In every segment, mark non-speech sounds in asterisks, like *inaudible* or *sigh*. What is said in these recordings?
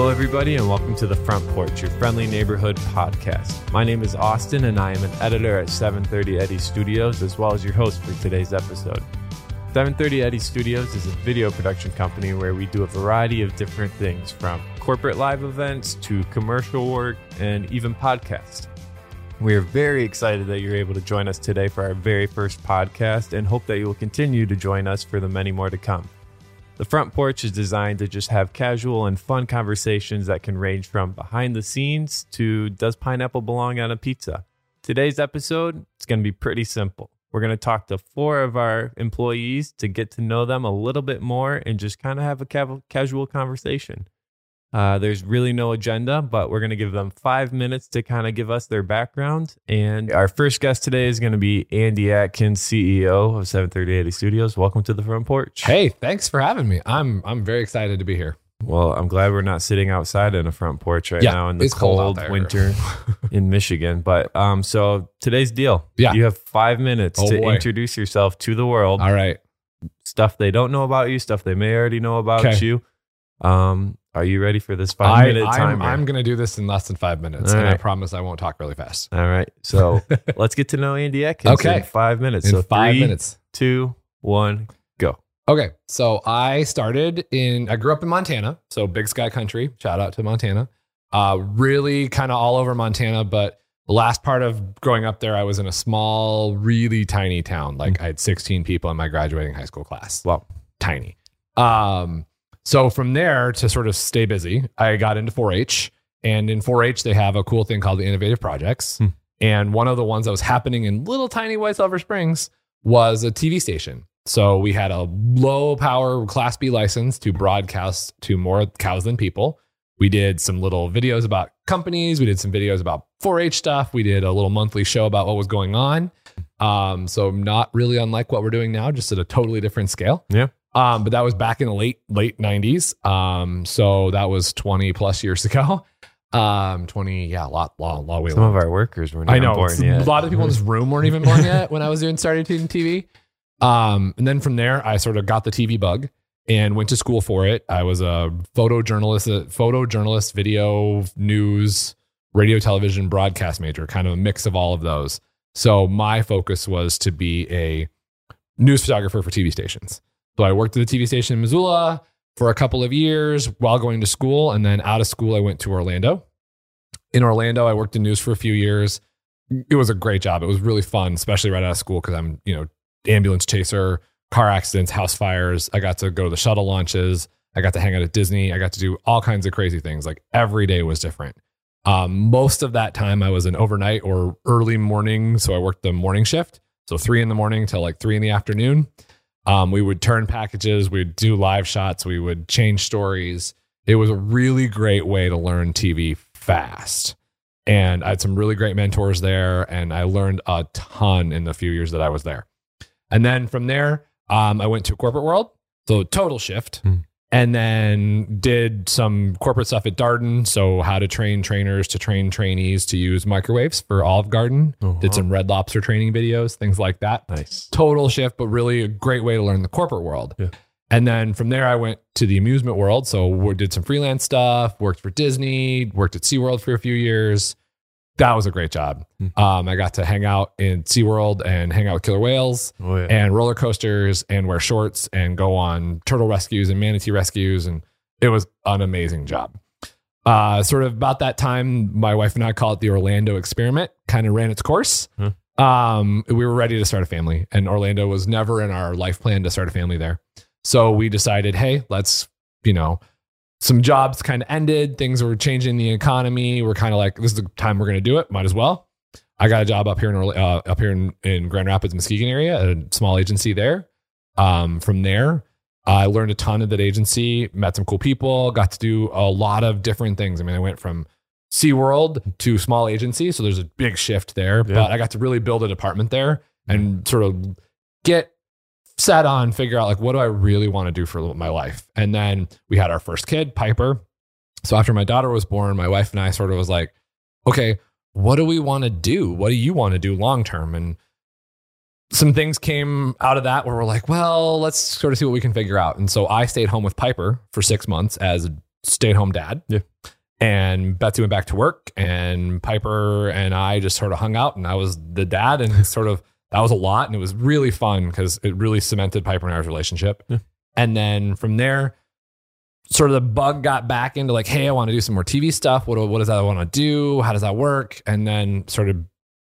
Hello, everybody, and welcome to The Front Porch, your friendly neighborhood podcast. My name is Austin, and I am an editor at 730 Eddy Studios, as well as your host for today's episode. 730 Eddy Studios is a video production company where we do a variety of different things from corporate live events to commercial work and even podcasts. We are very excited that you're able to join us today for our very first podcast and hope that you will continue to join us for the many more to come. The front porch is designed to just have casual and fun conversations that can range from behind the scenes to does pineapple belong on a pizza? Today's episode is going to be pretty simple. We're going to talk to four of our employees to get to know them a little bit more and just kind of have a casual conversation. Uh, there's really no agenda, but we're going to give them five minutes to kind of give us their background. And our first guest today is going to be Andy Atkins, CEO of 730 Studios. Welcome to the front porch. Hey, thanks for having me. I'm I'm very excited to be here. Well, I'm glad we're not sitting outside in a front porch right Yeah, now in the cold cold, winter *laughs* in Michigan. But um, so today's deal. Yeah. You have five minutes Oh, to boy. introduce yourself to the world. All right. Stuff they don't know about you, stuff they may already know about Okay. you. Um, are you ready for this five minute I'm. I'm gonna do this in less than five minutes, All and I right. promise I won't talk really fast. All right. So *laughs* let's get to know Andy Atkins Okay. in five minutes. In so five three, minutes. two, one, go. Okay. So I started in I grew up in Montana, so Big Sky Country. Shout out to Montana. Uh really kind of all over Montana, but the last part of growing up there, I was in a small, really tiny town. Like I had 16 people in my graduating high school class. Well, tiny. Um, so from there to sort of stay busy, I got into 4-H, and in 4-H they have a cool thing called the Innovative Projects. Hmm. And one of the ones that was happening in little tiny White Sulphur Springs was a TV station. So we had a low power Class B license to broadcast to more cows than people. We did some little videos about companies. We did some videos about 4-H stuff. We did a little monthly show about what was going on. Um, so not really unlike what we're doing now, just at a totally different scale. Yeah. Um, but that was back in the late late 90s. Um, so that was 20 plus years *laughs* ago. Um, 20, yeah, a lot, lot, lot way Some long. of our workers were not I know born a lot of people in this room weren't even born yet when I was doing started doing TV. Um, and then from there, I sort of got the TV bug and went to school for it. I was a photojournalist, a photojournalist, video, news, radio, television, broadcast major, kind of a mix of all of those. So my focus was to be a news photographer for TV stations. So I worked at the TV station in Missoula for a couple of years while going to school. And then out of school, I went to Orlando. In Orlando, I worked in news for a few years. It was a great job. It was really fun, especially right out of school because I'm, you know, ambulance chaser, car accidents, house fires. I got to go to the shuttle launches. I got to hang out at Disney. I got to do all kinds of crazy things. Like every day was different. Um, most of that time, I was an overnight or early morning. So I worked the morning shift. So three in the morning till like three in the afternoon. Um, we would turn packages, we'd do live shots, we would change stories. It was a really great way to learn TV fast. And I had some really great mentors there, and I learned a ton in the few years that I was there. And then from there, um, I went to corporate world, so total shift, Hmm. And then did some corporate stuff at Darden. So how to train trainers to train trainees to use microwaves for Olive Garden. Uh-huh. Did some Red Lobster training videos, things like that nice. total shift, but really a great way to learn the corporate world. Yeah. And then from there, I went to the amusement world. So we did some freelance stuff, worked for Disney, worked at SeaWorld for a few years. That was a great job. Mhm. Um, I got to hang out in SeaWorld and hang out with killer whales Oh, yeah. and roller coasters and wear shorts and go on turtle rescues and manatee rescues. And it was an amazing job. Uh, sort of about that time, my wife and I call it the Orlando experiment, kind of ran its course. Um, we were ready to start a family, and Orlando was never in our life plan to start a family there. So we decided, hey, let's, you know, some jobs kind of ended, things were changing the economy. We're kind of like, this is the time we're going to do it. Might as well. I got a job up here in uh, up here in, in Grand Rapids, Muskegon area, a small agency there. Um, from there, I learned a ton at that agency, met some cool people, got to do a lot of different things. I mean, I went from SeaWorld to small agency, so there's a big shift there. Yeah. But I got to really build a department there and sort of get set on figure out like what do I really want to do for my life. And then we had our first kid, Piper. So after my daughter was born, my wife and I sort of was like, okay, what do we want to do? What do you want to do long term? And some things came out of that where we're like, well, let's sort of see what we can figure out. And so I stayed home with Piper for six months as a stay at home dad. Yeah. And Betsy went back to work, and Piper and I just sort of hung out, and I was the dad, and sort of that was a lot, and it was really fun because it really cemented Piper and I's relationship. Yeah. And then from there, sort of the bug got back into like, hey, I want to do some more TV stuff. What, what does that want to do? How does that work? And then sort of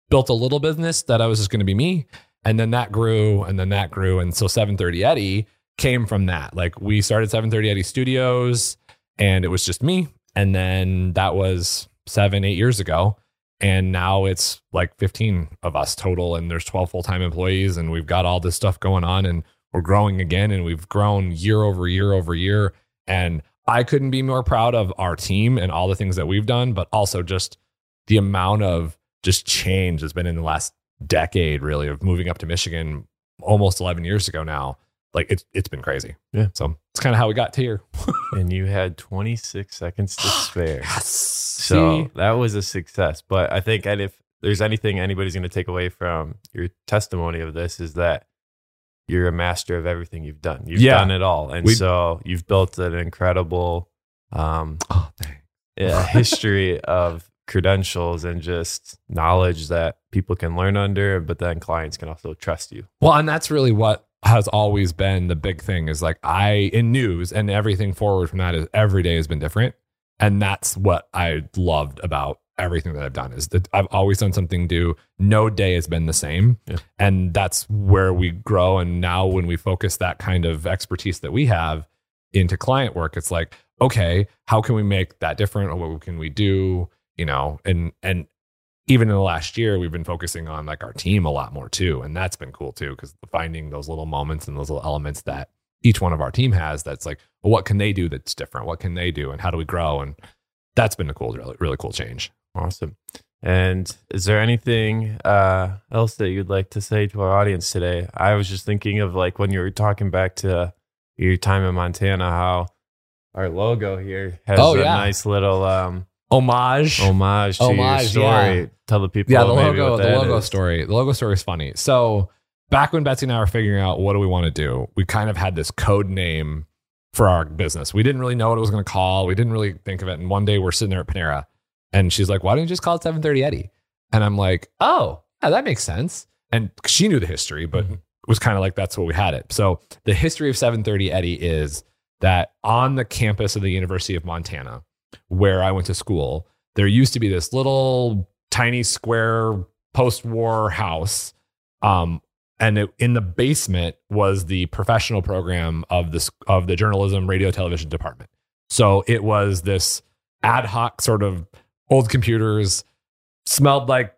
built a little business that I was just going to be me. And then that grew and then that grew. And so 730 Eddy came from that. Like we started 730 Eddy Studios and it was just me. And then that was seven, eight years ago. And now it's like 15 of us total. And there's 12 full time employees. And we've got all this stuff going on. And we're growing again. And we've grown year over year over year. And I couldn't be more proud of our team and all the things that we've done, but also just the amount of just change that's been in the last decade, really, of moving up to Michigan almost 11 years ago now. Like it's it's been crazy. Yeah. So it's kind of how we got to here. *laughs* and you had 26 seconds to *gasps* spare. Yes. So that was a success. But I think, and if there's anything anybody's going to take away from your testimony of this, is that you're a master of everything you've done. You've Yeah. done it all, and We- so you've built an incredible um, Oh, *laughs* history of credentials and just knowledge that people can learn under, but then clients can also trust you. Well, and that's really what has always been the big thing is like I in news and everything forward from that is every day has been different. And that's what I loved about everything that I've done is that I've always done something new. No day has been the same. Yeah. And that's where we grow. And now when we focus that kind of expertise that we have into client work, it's like, okay, how can we make that different? Or what can we do? You know, and and even in the last year, we've been focusing on like our team a lot more too. And that's been cool too, because finding those little moments and those little elements that each one of our team has that's like, well, what can they do that's different? What can they do? And how do we grow? And that's been a cool, really, really cool change. Awesome. And is there anything uh, else that you'd like to say to our audience today? I was just thinking of like when you were talking back to your time in Montana, how our logo here has Oh, a yeah. nice little um, Homage. homage to Homage, your story. yeah. Tell the people yeah, the maybe logo, what the that logo is. story. The logo story is funny. So back when Betsy and I were figuring out what do we want to do, we kind of had this code name for our business. We didn't really know what it was going to call. We didn't really think of it. And one day we're sitting there at Panera, and she's like, "Why don't you just call it 730 Eddy?" And I'm like, "Oh, yeah, that makes sense." And she knew the history, but mm-hmm. it was kind of like that's what we had it. So the history of 730 Eddy is that on the campus of the University of Montana, where I went to school, there used to be this little tiny square post-war house um, and it, in the basement was the professional program of the of the journalism radio television department. So it was this ad hoc sort of old computers smelled like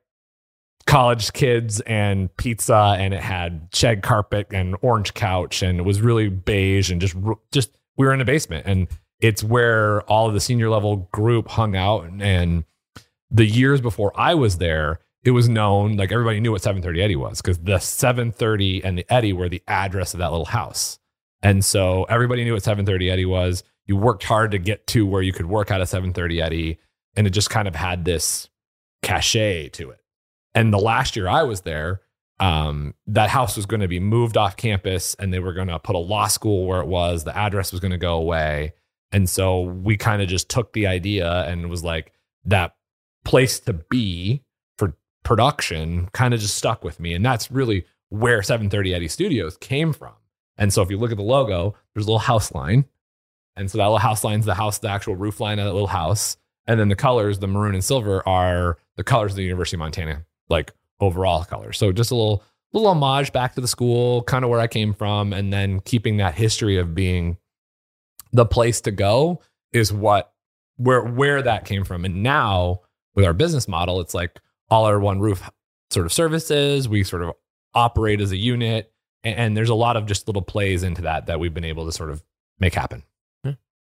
college kids and pizza and it had shed carpet and orange couch and it was really beige and just just we were in a basement. And it's where all of the senior level group hung out and, the years before I was there, it was known like everybody knew what 730 Eddy was because the 730 and the Eddy were the address of that little house. And so everybody knew what 730 Eddy was. You worked hard to get to where you could work out of 730 Eddy, and it just kind of had this cachet to it. And the last year I was there, um, that house was going to be moved off campus and they were going to put a law school where it was. The address was going to go away. And so we kind of just took the idea and was like, that place to be for production kind of just stuck with me. And that's really where 730 Eddy Studios came from. And so if you look at the logo, there's a little house line. And so that little house line's the house, the actual roof line of that little house. And then the colors, the maroon and silver, are the colors of the University of Montana, like overall colors. So just a little little homage back to the school, kind of where I came from, and then keeping that history of being the place to go is what where where that came from. And now with our business model, it's like all our one roof sort of services. We sort of operate as a unit, and, and there's a lot of just little plays into that that we've been able to sort of make happen.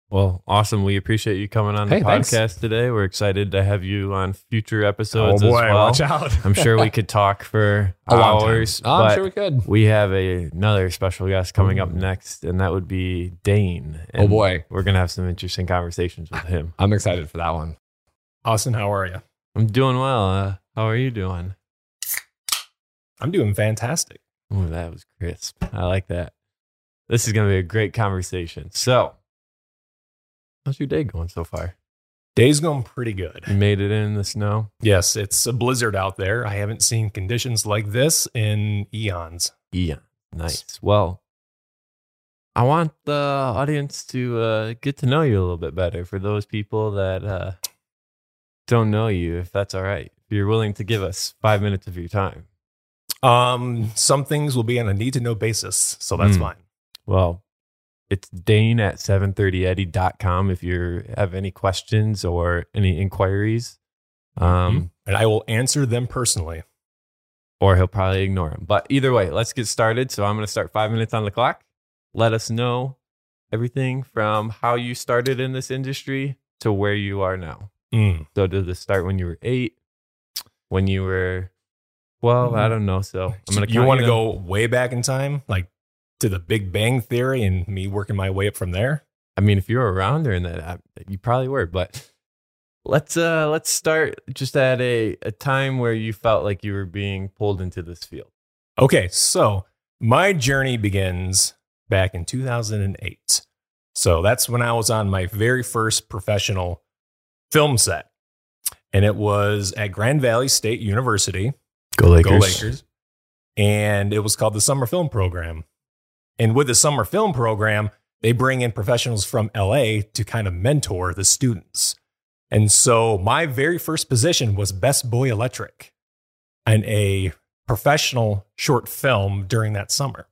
Well, awesome. We appreciate you coming on the Hey, thanks. podcast today. We're excited to have you on future episodes oh boy, as well. watch out! I'm sure we *laughs* could talk for a long time. hours. Oh, I'm sure we could. we have a, another special guest coming up next, and that would be Dane. Oh boy, We're going to have some interesting conversations with him. I'm excited for that one. Austin, how are you? I'm doing well. Uh, how are you doing? I'm doing fantastic. Ooh, that was crisp. I like that. This is going to be a great conversation. So, How's your day going so far? Day's going pretty good. You made it in the snow? Yes, it's a blizzard out there. I haven't seen conditions like this in eons. Yeah. Nice. Well, I want the audience to uh, get to know you a little bit better for those people that uh, don't know you, if that's all right. If you're willing to give us five minutes of your time. Um, some things will be on a need to know basis, so that's Mm. fine. Well, it's Dane at 730eddy.com if you have any questions or any inquiries. Um, And I will answer them personally. or he'll probably ignore them. But either way, let's get started. So I'm going to start five minutes on the clock. Let us know everything from how you started in this industry to where you are now. Mm. So did this start when you were eight? When you were 12? I don't know. So I'm going to you want to go way back in time, like to the Big Bang Theory, and me working my way up from there. I mean, if you were around during that, I- you probably were. But let's uh let's start just at a a time where you felt like you were being pulled into this field. Okay, so my journey begins back in 2008. So that's when I was on my very first professional film set. And it was at Grand Valley State University. Go Lakers. Go Lakers. And it was called the Summer Film Program. And with the Summer Film Program, they bring in professionals from LA to kind of mentor the students. And so my very first position was Best Boy Electric and a professional short film during that summer.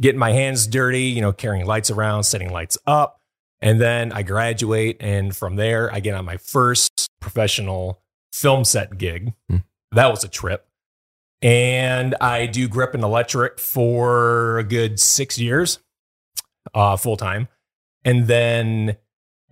Getting my hands dirty, you know, carrying lights around, setting lights up. And then I graduate. And from there, I get on my first professional film set gig. Hmm. That was a trip. And I do grip and electric for a good six years, uh, full time. And then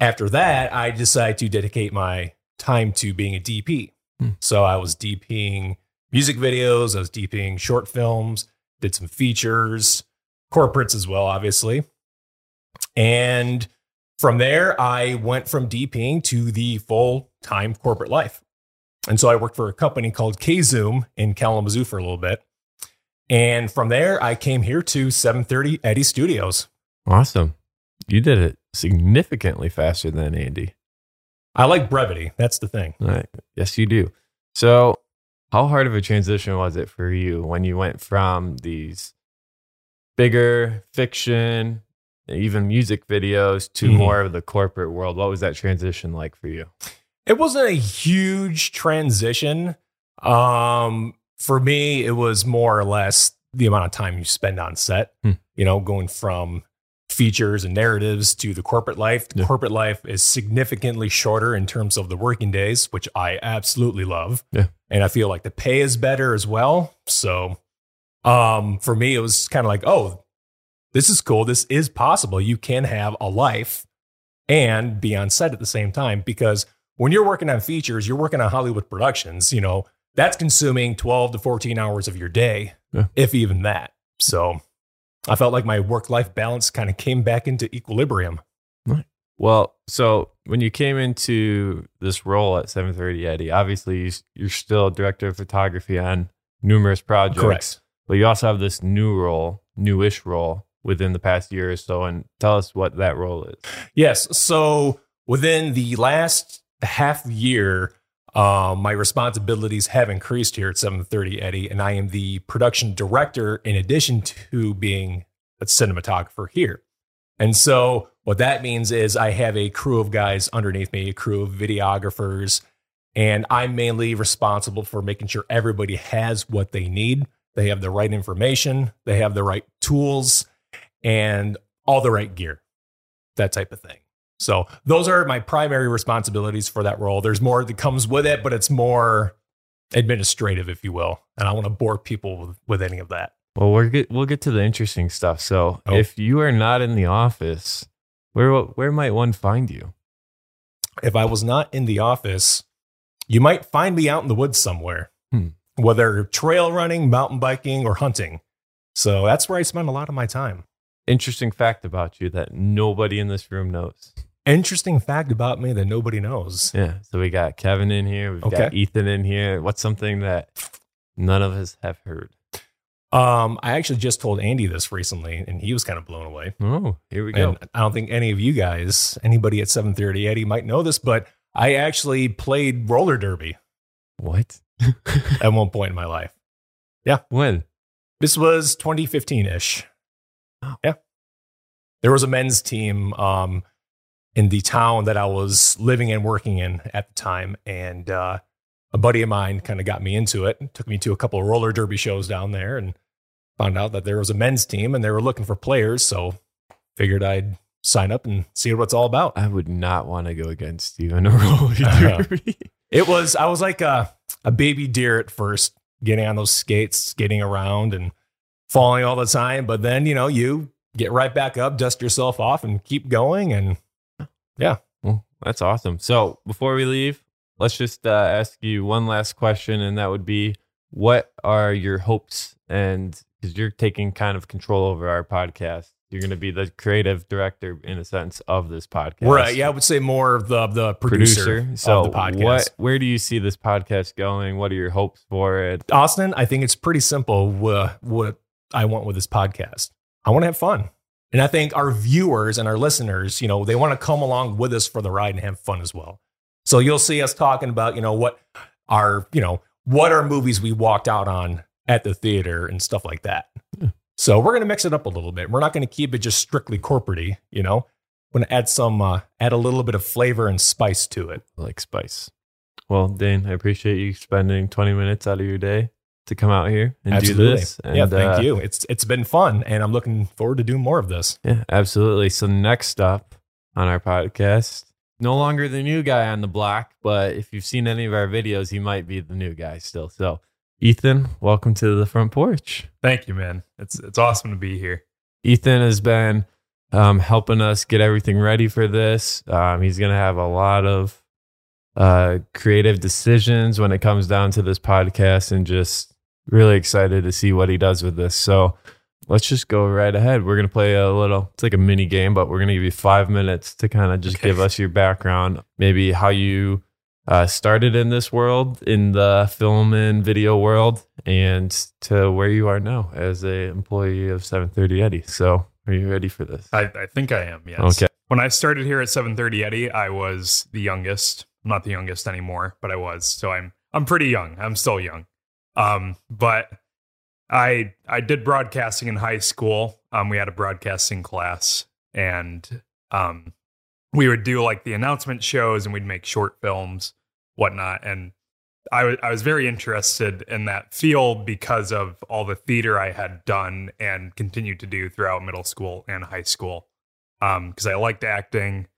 after that, I decided to dedicate my time to being a DP. Hmm. So I was DPing music videos, I was DPing short films, did some features, corporates as well, obviously. And from there, I went from DPing to the full time corporate life. And so I worked for a company called K-Zoom in Kalamazoo for a little bit. And from there, I came here to 730 Eddy Studios. Awesome. You did it significantly faster than Andy. I like brevity. That's the thing. All right. Yes, you do. So, how hard of a transition was it for you when you went from these bigger fiction, even music videos, to Mhm. more of the corporate world? What was that transition like for you? It wasn't a huge transition. Um, for me, it was more or less the amount of time you spend on set, Hmm. you know, going from features and narratives to the corporate life. The Yeah. corporate life is significantly shorter in terms of the working days, which I absolutely love. Yeah. And I feel like the pay is better as well. So um, for me, it was kind of like, oh, this is cool. This is possible. You can have a life and be on set at the same time because when you're working on features, you're working on Hollywood productions, you know, that's consuming 12 to 14 hours of your day, Yeah. if even that. So I felt like my work life balance kind of came back into equilibrium. Well, so when you came into this role at 730 Eddy, obviously you- you're still director of photography on numerous projects. Correct. But you also have this new role, newish role within the past year or so. And tell us what that role is. Yes. So within the last half year, um, my responsibilities have increased here at 730 Eddy, and I am the production director in addition to being a cinematographer here. And so what that means is I have a crew of guys underneath me, a crew of videographers, and I'm mainly responsible for making sure everybody has what they need. They have the right information, they have the right tools, and all the right gear, that type of thing. So those are my primary responsibilities for that role. There's more that comes with it, but it's more administrative, if you will. And I want to bore people with, with any of that. Well, we're get, we'll get to the interesting stuff. So Oh. if you are not in the office, where where might one find you? If I was not in the office, you might find me out in the woods somewhere, Hmm. whether trail running, mountain biking, or hunting. So that's where I spend a lot of my time. Interesting fact about you that nobody in this room knows. Interesting fact about me that nobody knows. Yeah. So we got Kevin in here. We've got Ethan in here. What's something that none of us have heard? Um, I actually just told Andy this recently, and he was kind of blown away. Oh, here we go. And I don't think any of you guys, anybody at 730 Eddy might know this, but I actually played roller derby what? *laughs* at one point in my life. Yeah. When? This was 2015 ish. Oh. Yeah. There was a men's team um, in the town that I was living and working in at the time. And uh, a buddy of mine kind of got me into it, took me to a couple of roller derby shows down there and found out that there was a men's team and they were looking for players. So figured I'd sign up and see what it's all about. I would not want to go against you in a *laughs* roller *laughs* derby. It was, I was like a, a baby deer at first, getting on those skates, skating around and falling all the time. But then, you know, you get right back up, dust yourself off, and keep going. And Well, that's awesome. So before we leave, let's just uh, ask you one last question, and that would be, what are your hopes? And because you're taking kind of control over our podcast, you're going to be the creative director, in a sense, of this podcast. right, yeah, I would say more of the the producer, So, of the podcast. what? Where do you see this podcast going? What are your hopes for it? Austin, I think it's pretty simple. wha- what I want with this podcast, I want to have fun. And I think our viewers and our listeners, you know, they want to come along with us for the ride and have fun as well. So you'll see us talking about, you know, what our, you know, what are movies we walked out on at the theater and stuff like that. Yeah. So we're going to mix it up a little bit. We're not going to keep it just strictly corporate you know. We're going to add some, uh, add a little bit of flavor and spice to it. Like spice. Well, Dane, I appreciate you spending 20 minutes out of your day to come out here and do this. And, yeah, thank uh, you. It's it's been fun, and I'm looking forward to doing more of this. Yeah, absolutely. So next up on our podcast, no longer the new guy on the block, but if you've seen any of our videos, he might be the new guy still. So, Ethan, welcome to the front porch. Thank you, man. It's it's awesome to be here. Ethan has been um, helping us get everything ready for this. Um, he's going to have a lot of uh, creative decisions when it comes down to this podcast, and just really excited to see what he does with this. So let's just go right ahead. We're going to play a little, it's like a mini game, but we're going to give you five minutes to kind of just Okay. give us your background, maybe how you uh, started in this world, in the film and video world, and to where you are now as a employee of 730 Eddy. So, are you ready for this? I, I think I am. Yes. Okay. When I started here at 7:30 Eddy, I was the youngest. I'm not the youngest anymore, but I was. So I'm I'm pretty young. I'm still young. Um, but I I did broadcasting in high school. Um, we had a broadcasting class, and um, we would do like the announcement shows, and we'd make short films, whatnot. And I was I was very interested in that field because of all the theater I had done and continued to do throughout middle school and high school. Um, because I liked acting,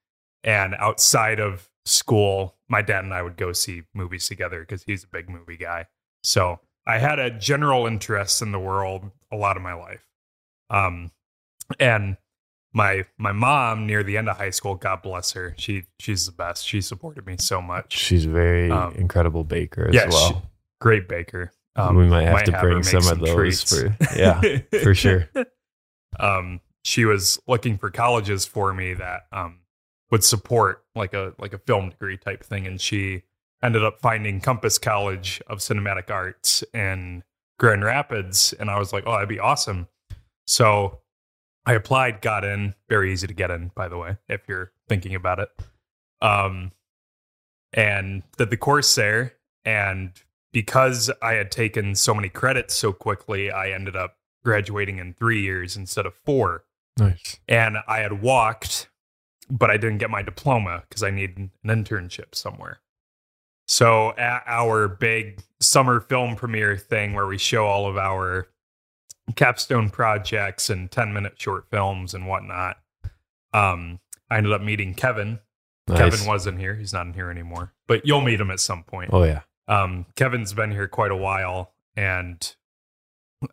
and outside of school, my dad and I would go see movies together because he's a big movie guy. So I had a general interest in the world a lot of my life. Um, and my my mom near the end of high school, God bless her, she she's the best. She supported me so much. She's a very Um, incredible baker as yeah, she- well. Great baker. we might have to her bring make some of those for, yeah, for *laughs* sure. um, she was looking for colleges for me that um, would support like a like a film degree type thing, and she ended up finding Compass College of Cinematic Arts in Grand Rapids, and I was like, oh, that'd be awesome. So I applied, got in. Very easy to get in, by the way, if you're thinking about it. Um, and did the course there, and because I had taken so many credits so quickly, I ended up graduating in three years instead of four Nice. and I had walked, but I didn't get my diploma because I needed an internship somewhere. So at our big summer film premiere thing where we show all of our capstone projects and 10 minute short films and whatnot, um, I ended up meeting Kevin. Nice. Kevin wasn't here. He's not in here anymore, but you'll meet him at some point Oh yeah. um, Kevin's been here quite a while, and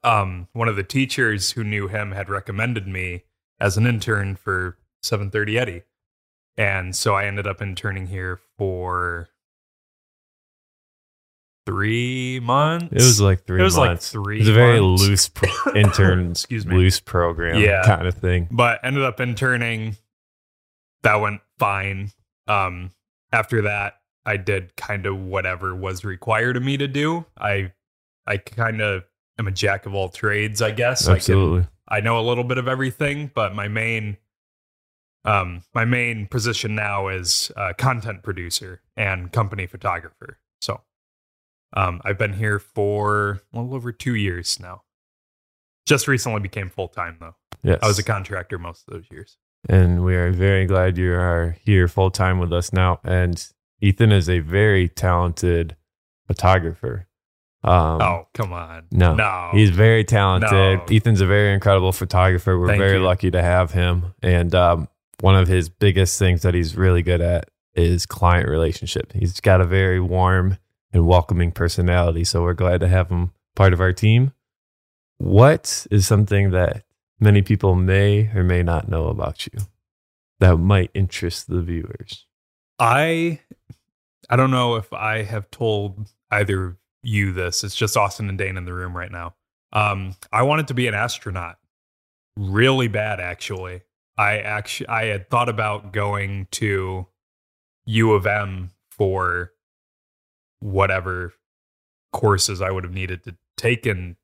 um, one of the teachers who knew him had recommended me as an intern for 730 Eddy, and so I ended up interning here for three months. It was like three It was like three It was a very months. loose pro- *laughs* intern, Excuse me. loose program Yeah. kind of thing. but ended up interning. That went fine. Um, after that, I did kind of whatever was required of me to do. I I kind of am a jack of all trades, I guess. I can- Absolutely. I know a little bit of everything, but my main um my main position now is uh, content producer and company photographer. Um I've been here for a little over 2 years now. Just recently became full time though. Yes. I was a contractor most of those years. and we are very glad you are here full time with us now. And Ethan is a very talented photographer. Um, oh, come on. no. No. He's very talented. No. Ethan's a very incredible photographer. We're Thank very you. lucky to have him. And um, one of his biggest things that he's really good at is client relationship. He's got a very warm and welcoming personality. So we're glad to have him part of our team. What is something that many people may or may not know about you that might interest the viewers? I I don't know if I have told either of you this. It's just Austin and Dane in the room right now. Um, I wanted to be an astronaut really bad actually. I actually I had thought about going to U of M for whatever courses I would have needed to take in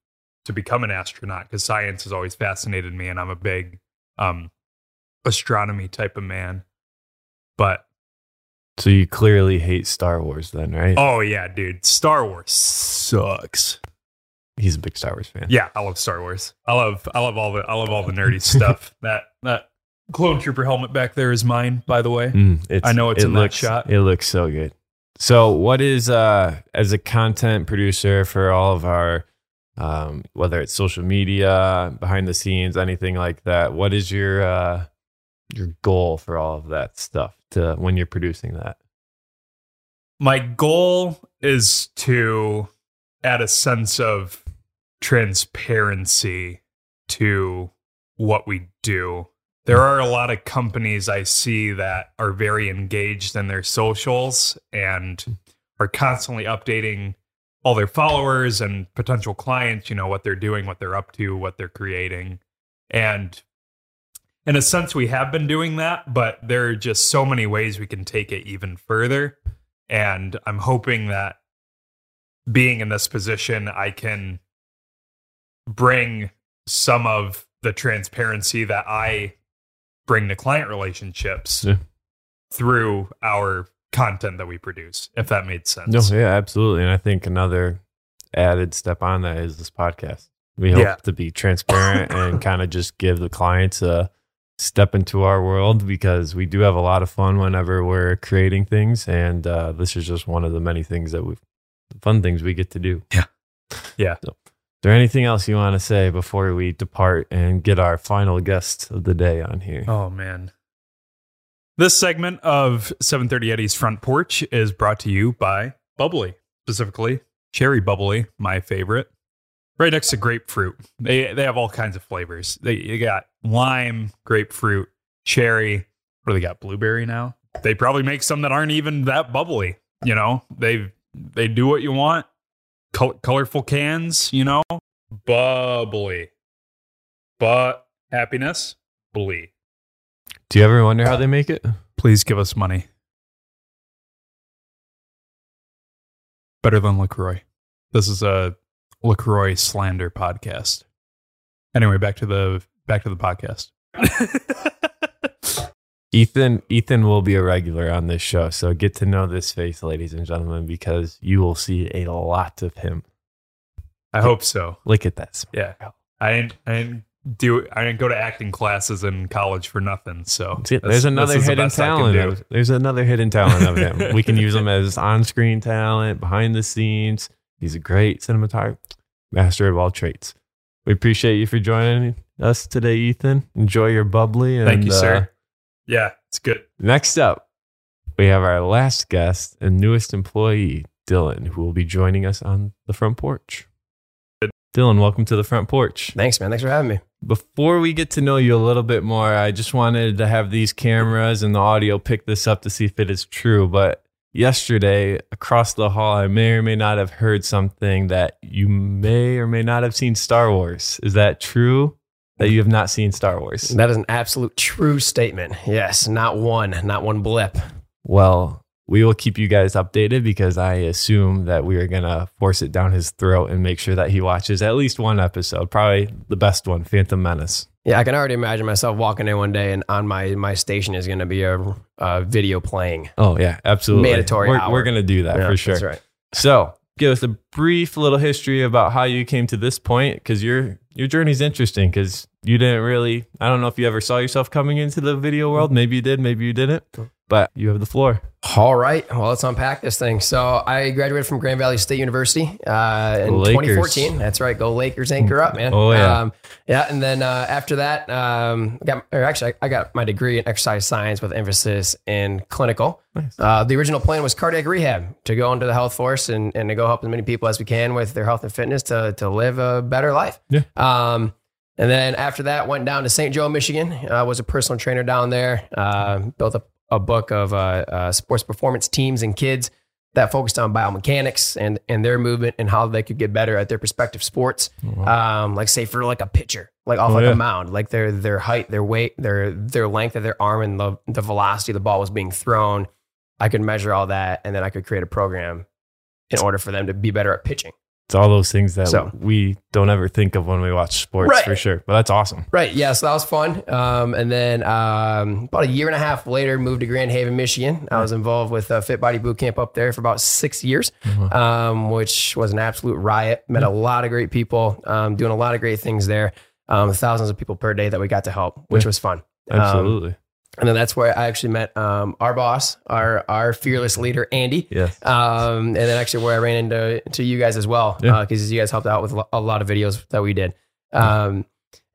to become an astronaut because science has always fascinated me and I'm a big um astronomy type of man. But So you clearly hate Star Wars then, right? Oh yeah, dude. Star Wars sucks. He's a big Star Wars fan. Yeah, I love Star Wars. I love I love all the I love all the nerdy *laughs* stuff. That that clone trooper helmet back there is mine, by the way. Mm, I know it's it in that shot. It looks so good. So, what is uh as a content producer for all of our, um, whether it's social media, behind the scenes, anything like that? What is your uh your goal for all of that stuff to when you're producing that? My goal is to add a sense of transparency to what we do. There are a lot of companies I see that are very engaged in their socials and are constantly updating all their followers and potential clients, you know, what they're doing, what they're up to, what they're creating. And in a sense, we have been doing that, but there are just so many ways we can take it even further. And I'm hoping that being in this position, I can bring some of the transparency that I bring to client relationships Yeah. through our content that we produce, if that made sense. No, yeah, absolutely. And I think another added step on that is this podcast. We hope Yeah. to be transparent *laughs* and kind of just give the clients a step into our world because we do have a lot of fun whenever we're creating things. And uh, this is just one of the many things that we, fun things we get to do. Yeah. *laughs* Yeah. So, there anything else you want to say before we depart and get our final guest of the day on here? Oh man. This segment of 730 Eddy's Front Porch is brought to you by Bubbly, specifically Cherry Bubbly, my favorite. Right next to grapefruit. They they have all kinds of flavors. They, they got lime, grapefruit, cherry. What do they got? Blueberry now? They probably make some that aren't even that bubbly. You know, they they do what you want. Col- colorful cans, you know, bubbly. But happiness, blee. Do you ever wonder how they make it? Please give us money. Better than LaCroix. This is a LaCroix slander podcast. Anyway, back to the back to the podcast. *laughs* Ethan Ethan will be a regular on this show, so get to know this face, ladies and gentlemen, because you will see a lot of him. I hope so. Look at that. smile. Yeah. I didn't I didn't do I didn't go to acting classes in college for nothing. So See, there's another the hidden can talent. Of, there's another hidden talent of him. we can use him *laughs* as on-screen talent, behind the scenes. He's a great cinematographer, master of all traits. We appreciate you for joining us today, Ethan. Enjoy your bubbly. And, Thank you, uh, sir. Yeah, it's good. Next up, we have our last guest and newest employee, Dylan, who will be joining us on the front porch. Dylan, welcome to the front porch. Thanks, man. Thanks for having me. Before we get to know you a little bit more, I just wanted to have these cameras and the audio pick this up to see if it is true. But yesterday, across the hall, I may or may not have heard something that you may or may not have seen Star Wars. Is that true? That you have not seen Star Wars? That is an absolute true statement. Yes, not one, not one blip. Well, we will keep you guys updated because I assume that we are going to force it down his throat and make sure that he watches at least one episode, probably the best one, Phantom Menace. Yeah, I can already imagine myself walking in one day and on my my station is going to be a, a video playing. Oh, yeah, absolutely. Mandatory We're, we're going to do that Yeah, for sure. That's right. So, give us a brief little history about how you came to this point because your your journey's interesting because you didn't really. I don't know if you ever saw yourself coming into the video world. Maybe you did, maybe you didn't. But you have the floor. All right. Well, let's unpack this thing. So I graduated from Grand Valley State University uh, in Lakers. 2014. That's right. Go Lakers, anchor up, man. Oh, yeah. Um, yeah. And then uh, after that, um, I got or actually I got my degree in exercise science with emphasis in clinical. Nice. Uh, the original plan was cardiac rehab to go into the health force and, and to go help as many people as we can with their health and fitness to to live a better life. Yeah. Um, and then after that, went down to St. Joe, Michigan. I was a personal trainer down there. Uh, built a, a book of uh, uh, sports performance teams and kids that focused on biomechanics and and their movement and how they could get better at their respective sports. Um, like say for like a pitcher, like off Oh, like yeah. a mound, like their their height, their weight, their their length of their arm, and the the velocity the ball was being thrown. I could measure all that, and then I could create a program in order for them to be better at pitching. It's all those things that So- we don't ever think of when we watch sports Right. for sure. But that's awesome. Right. Yeah. So that was fun. Um, and then um, about a year and a half later, moved to Grand Haven, Michigan. I was involved with uh, Fit Body Boot Camp up there for about six years, um, which was an absolute riot. Met a lot of great people, um, doing a lot of great things there. Um, thousands of people per day that we got to help, which Yeah. was fun. Um, Absolutely. And then that's where I actually met um, our boss, our our fearless leader, Andy. yes. Um, and then actually where I ran into to you guys as well, Yeah. because you guys helped out with a lot of videos that we did. Um,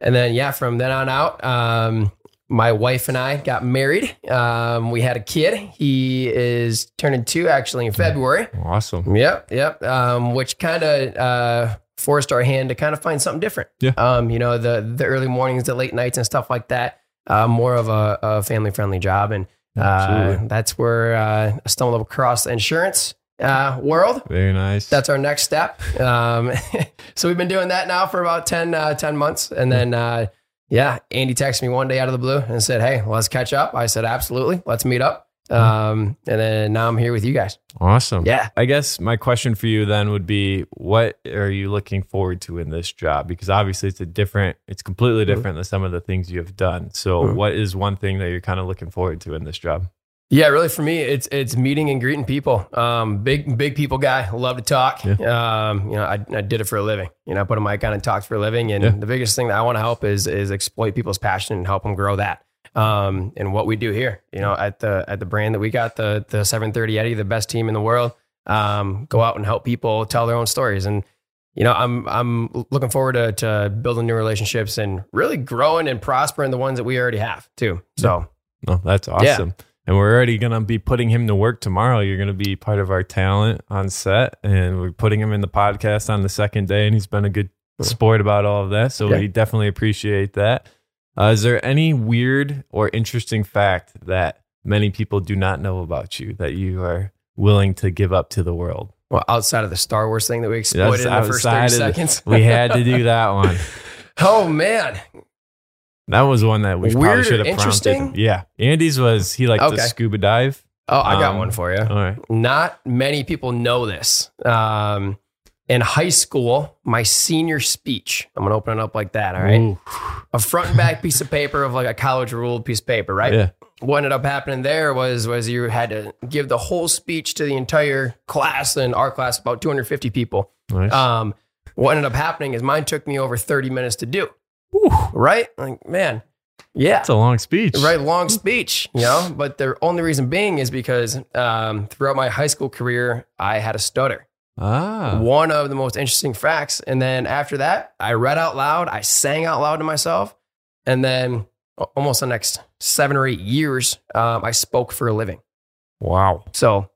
and then yeah, from then on out, um, my wife and I got married. Um, we had a kid. He is turning two actually in February. Awesome. Yep, yep. Um, which kind of uh, forced our hand to kind of find something different. Yeah. Um, you know, the the early mornings, the late nights, and stuff like that. Uh, more of a, a family friendly job, and uh, that's where uh, I stumbled across the insurance uh, world. Very nice. That's our next step. Um, *laughs* so we've been doing that now for about 10, uh, 10 months. And then, uh, yeah, Andy texted me one day out of the blue and said, Hey, let's catch up. I said, absolutely. Let's meet up. Um, and then now I'm here with you guys. awesome. Yeah. I guess my question for you then would be what are you looking forward to in this job? Because obviously it's a different, it's completely Mm-hmm. different than some of the things you have done. So, Mhm. what is one thing that you're kind of looking forward to in this job? Yeah, really for me, it's it's meeting and greeting people. Um, big big people guy, love to talk. Um, you know, I, I did it for a living. You know, I put a mic on and talked for a living. And Yeah. the biggest thing that I want to help is is exploit people's passion and help them grow that. Um, and what we do here, you know, at the at the brand that we got, the the 730 Eddy, the best team in the world. Um, go out and help people tell their own stories. And you know, I'm I'm looking forward to, to building new relationships and really growing and prospering the ones that we already have too. So that's awesome. And we're already going to be putting him to work tomorrow. You're going to be part of our talent on set, and we're putting him in the podcast on the second day. And he's been a good sport about all of that. So Yeah. we definitely appreciate that. Uh, is there any weird or interesting fact that many people do not know about you that you are willing to give up to the world? Well, outside of the Star Wars thing that we exploited in the first 30 outside of the- seconds. *laughs* We had to do that one. *laughs* oh, man. That was one that we probably Weird or should have prompted. interesting? him. Yeah. Andy's was he liked to scuba dive. Oh, I got Um, one for you. All right. Not many people know this. Um, in high school, my senior speech, I'm going to open it up like that. All right. Ooh. A front and back piece of paper of like a college ruled piece of paper, right? Yeah. What ended up happening there was was you had to give the whole speech to the entire class and our class about 250 people. Nice. Um, what ended up happening is mine took me over 30 minutes to do. Right? Like, man, yeah. It's a long speech. Right, long speech, you know. But the only reason being is because um, throughout my high school career, I had a stutter. Ah. One of the most interesting facts. And then after that, I read out loud, I sang out loud to myself. And then almost the next seven or eight years, um, I spoke for a living. Wow. So,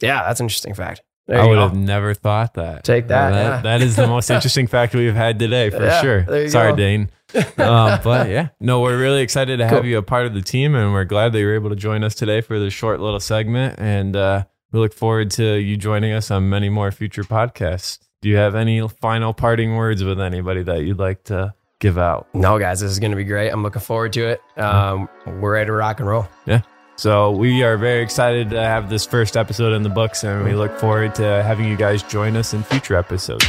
yeah, that's an interesting fact. There I would go. have never thought that. Take that, yeah. That is the most *laughs* interesting fact we've had today for Yeah, sure. Sorry, go. Dane. um, *laughs* but yeah, no, we're really excited to have Cool. you a part of the team, and we're glad that you were able to join us today for this short little segment. And uh, we look forward to you joining us on many more future podcasts. Do you have any final parting words with anybody that you'd like to give out? No, guys, this is going to be great. I'm looking forward to it. Um, we're ready to rock and roll. Yeah. So we are very excited to have this first episode in the books, and we look forward to having you guys join us in future episodes.